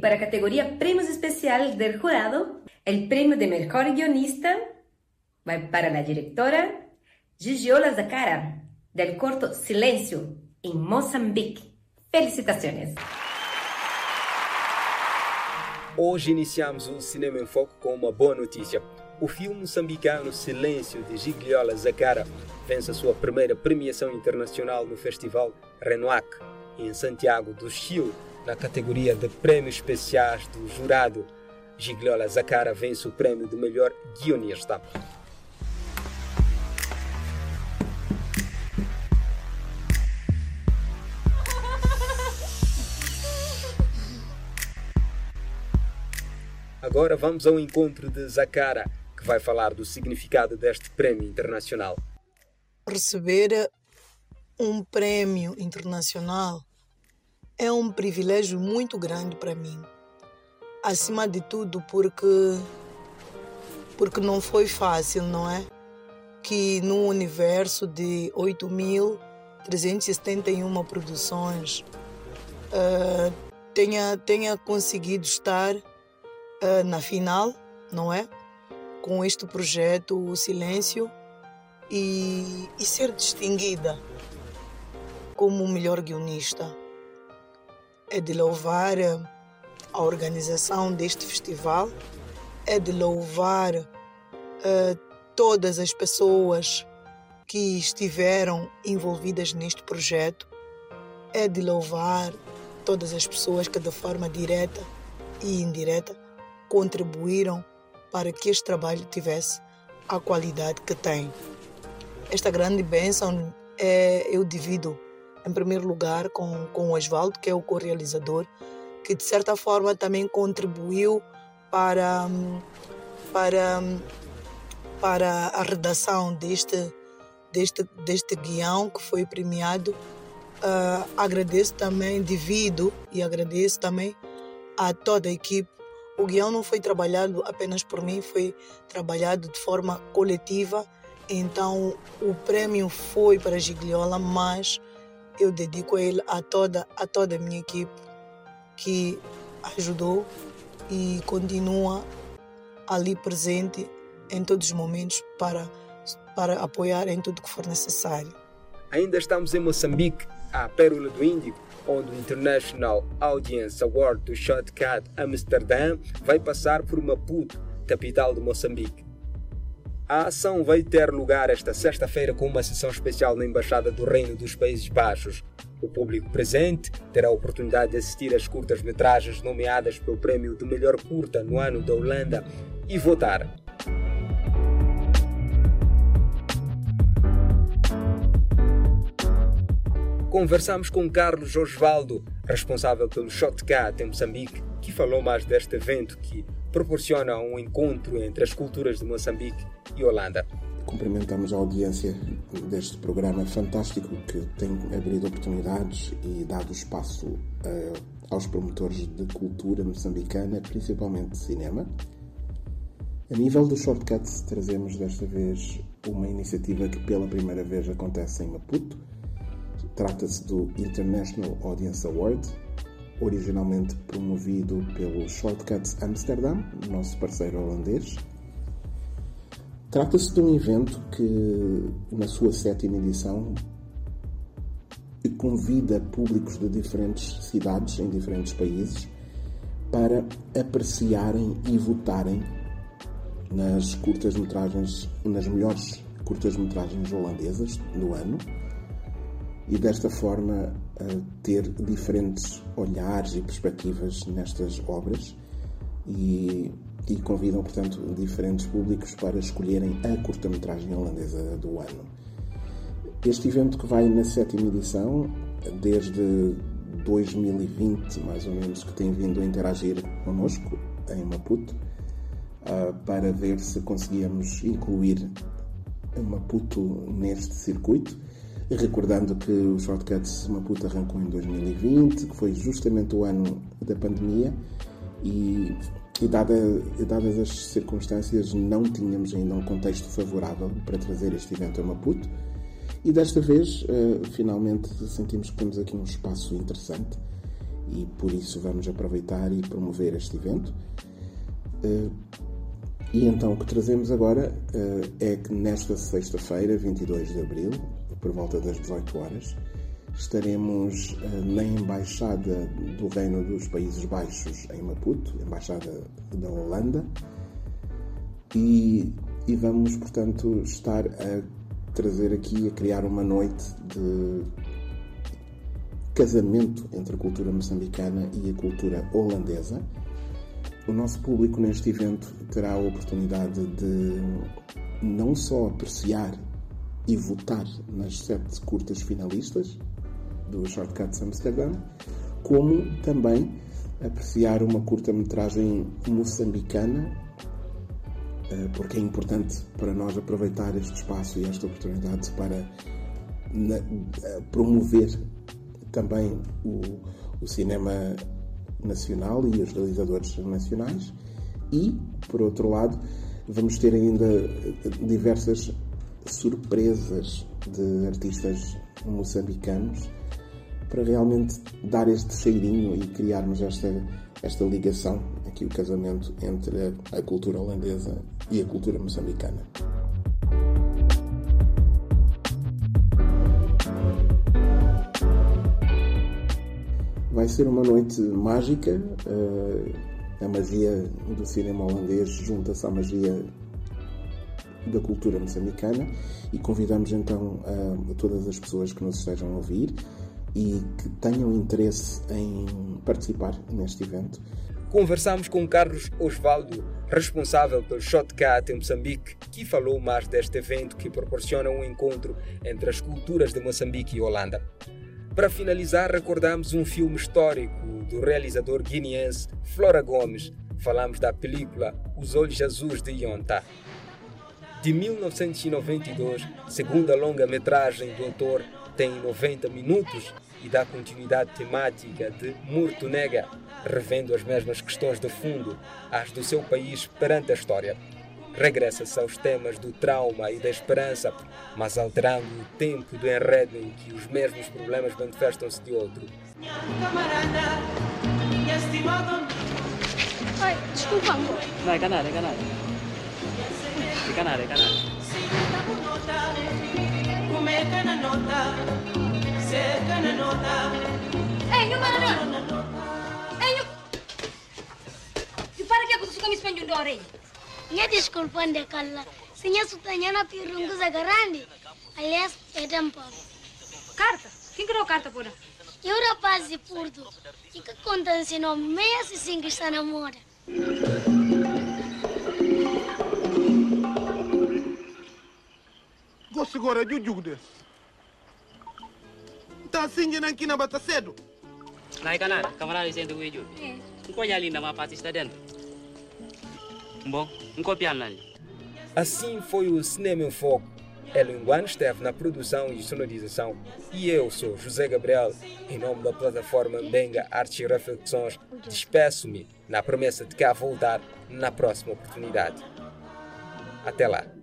para a categoria Prêmios Especial del Jurado, o prêmio de Melhor Guionista vai para a diretora Gigiola Zacara, del corto Silêncio, em Moçambique. Felicitações! Hoje iniciamos o Cinema em Foco com uma boa notícia. O filme moçambicano Silêncio, de Gigliola Zacara, vence a sua primeira premiação internacional no Festival Renoac, em Santiago do Chile, na categoria de Prêmios Especiais do Jurado. Gigliola Zacara vence o prêmio de melhor guionista. Agora vamos ao encontro de Zacara, que vai falar do significado deste prémio internacional. Receber um prémio internacional é um privilégio muito grande para mim. Acima de tudo, porque porque não foi fácil, não é? Que no universo de 8.371 produções uh, tenha, tenha conseguido estar uh, na final, não é? Com este projeto, o Silêncio, e, e ser distinguida como melhor guionista. É de louvar a organização deste festival, é de louvar uh, todas as pessoas que estiveram envolvidas neste projeto, é de louvar todas as pessoas que de forma direta e indireta contribuíram para que este trabalho tivesse a qualidade que tem. Esta grande bênção é, eu divido, em primeiro lugar, com, com o Oswaldo, que é o co-realizador, que de certa forma também contribuiu para, para, para a redação deste, deste, deste guião que foi premiado. Uh, agradeço também, divido e agradeço também a toda a equipe o guião não foi trabalhado apenas por mim, foi trabalhado de forma coletiva. Então o prêmio foi para Gigliola, mas eu dedico a ele a toda a toda a minha equipe que ajudou e continua ali presente em todos os momentos para para apoiar em tudo que for necessário. Ainda estamos em Moçambique, a Pérola do Índico, onde o International Audience Award do Shotcut Amsterdã vai passar por Maputo, capital de Moçambique. A ação vai ter lugar esta sexta-feira com uma sessão especial na Embaixada do Reino dos Países Baixos. O público presente terá a oportunidade de assistir às curtas-metragens nomeadas pelo Prémio de Melhor Curta no ano da Holanda e votar. Conversamos com Carlos Osvaldo, responsável pelo Shotcat em Moçambique, que falou mais deste evento que proporciona um encontro entre as culturas de Moçambique e Holanda. Cumprimentamos a audiência deste programa fantástico que tem abrido oportunidades e dado espaço uh, aos promotores de cultura moçambicana, principalmente de cinema. A nível do Shortcut, trazemos desta vez uma iniciativa que pela primeira vez acontece em Maputo, Trata-se do International Audience Award, originalmente promovido pelo Shortcuts Amsterdam, nosso parceiro holandês. Trata-se de um evento que, na sua sétima edição, convida públicos de diferentes cidades em diferentes países para apreciarem e votarem nas curtas-metragens, nas melhores curtas-metragens holandesas do ano e desta forma ter diferentes olhares e perspectivas nestas obras e, e convidam, portanto, diferentes públicos para escolherem a curta-metragem holandesa do ano. Este evento que vai na sétima edição, desde 2020 mais ou menos, que tem vindo a interagir connosco em Maputo, para ver se conseguíamos incluir Maputo neste circuito recordando que o Shortcuts Maputo arrancou em 2020, que foi justamente o ano da pandemia, e, e dada, dadas as circunstâncias, não tínhamos ainda um contexto favorável para trazer este evento a Maputo. E desta vez, uh, finalmente, sentimos que temos aqui um espaço interessante e por isso vamos aproveitar e promover este evento. Uh, e então o que trazemos agora uh, é que nesta sexta-feira, 22 de abril, por volta das 18 horas, estaremos uh, na Embaixada do Reino dos Países Baixos em Maputo, Embaixada da Holanda, e, e vamos, portanto, estar a trazer aqui, a criar uma noite de casamento entre a cultura moçambicana e a cultura holandesa. O nosso público neste evento terá a oportunidade de não só apreciar e votar nas sete curtas finalistas do Shortcuts Amsterdam, como também apreciar uma curta-metragem moçambicana, eh, porque é importante para nós aproveitar este espaço e esta oportunidade para eh, promover também o, o cinema nacional e os realizadores nacionais. E, por outro lado, vamos ter ainda diversas surpresas de artistas moçambicanos para realmente dar este cheirinho e criarmos esta, esta ligação, aqui o casamento entre a, cultura holandesa e a cultura moçambicana. Vai ser uma noite mágica. Uh, a magia do cinema holandês junta-se à magia da cultura moçambicana e convidamos então a, a todas as pessoas que nos estejam a ouvir e que tenham interesse em participar neste evento. Conversamos com Carlos Osvaldo, responsável pelo Shotcat em Moçambique, que falou mais deste evento que proporciona um encontro entre as culturas de Moçambique e Holanda. Para finalizar, recordamos um filme histórico do realizador guineense Flora Gomes. Falamos da película Os Olhos Azuis de Yonta. De 1992, segunda longa-metragem do autor, tem 90 minutos e dá continuidade temática de Murto Nega, revendo as mesmas questões de fundo às do seu país perante a história regressa-se aos temas do trauma e da esperança, mas alterando o tempo do enredo em que os mesmos problemas manifestam-se de outro. Ai, desculpa, amor. Não, é é canal. Canal, é canal. Ei, não para Ei, não... E para que você come espanhol da orelha? Nya disculpande kalla. Sinya sutanyana pirungu zagarandi. Aliás, é tempo. Carta? Quem criou carta por Eu rapaz de purdo. E que conta se nome meia se sim que está na moda. Gosto agora de jugo Tá assim aqui na bata cedo. Naik kanan, sini gue juga. Kau nyali nama pati dentro. Bom, um copiando ali. Assim foi o Cinema em Foco. Elinguan esteve na produção e sonorização e eu sou José Gabriel, em nome da plataforma Benga Artes e Reflexões, despeço-me na promessa de cá voltar na próxima oportunidade. Até lá!